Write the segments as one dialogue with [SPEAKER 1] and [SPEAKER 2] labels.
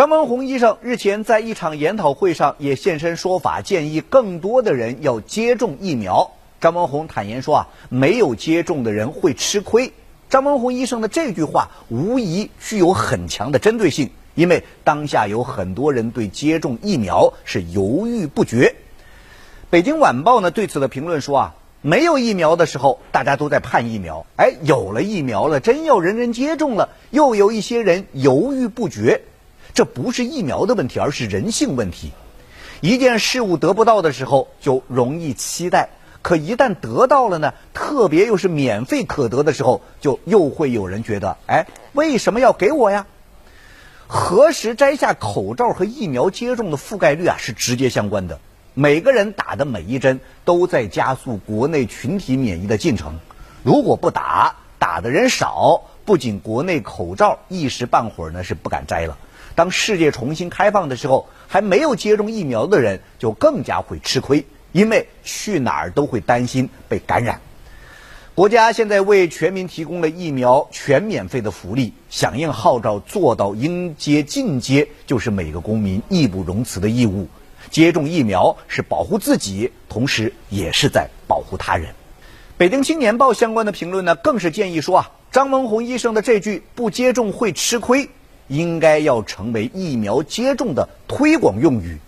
[SPEAKER 1] 张文宏医生日前在一场研讨会上也现身说法，建议更多的人要接种疫苗。张文宏坦言说啊，没有接种的人会吃亏。张文宏医生的这句话无疑具有很强的针对性，因为当下有很多人对接种疫苗是犹豫不决。北京晚报呢对此的评论说啊，没有疫苗的时候大家都在盼疫苗，哎，有了疫苗了，真要人人接种了，又有一些人犹豫不决。这不是疫苗的问题，而是人性问题。一件事物得不到的时候，就容易期待；可一旦得到了呢，特别又是免费可得的时候，就又会有人觉得：哎，为什么要给我呀？何时摘下口罩和疫苗接种的覆盖率啊，是直接相关的。每个人打的每一针，都在加速国内群体免疫的进程。如果不打，打的人少，不仅国内口罩一时半会儿呢是不敢摘了。当世界重新开放的时候，还没有接种疫苗的人就更加会吃亏，因为去哪儿都会担心被感染。国家现在为全民提供了疫苗全免费的福利，响应号召做到应接尽接，就是每个公民义不容辞的义务。接种疫苗是保护自己，同时也是在保护他人。北京青年报相关的评论呢，更是建议说啊，张文宏医生的这句“不接种会吃亏”。应该要成为疫苗接种的推广用语。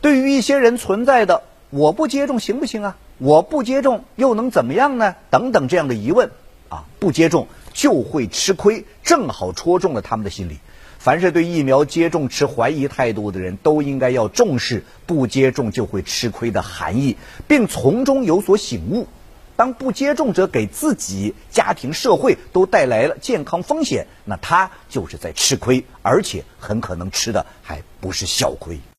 [SPEAKER 1] 对于一些人存在的“我不接种行不行啊？我不接种又能怎么样呢？”等等这样的疑问，啊，不接种就会吃亏，正好戳中了他们的心理。凡是对疫苗接种持怀疑态度的人，都应该要重视不接种就会吃亏的含义，并从中有所醒悟。当不接种者给自己、家庭、社会都带来了健康风险，那他就是在吃亏，而且很可能吃的还不是小亏。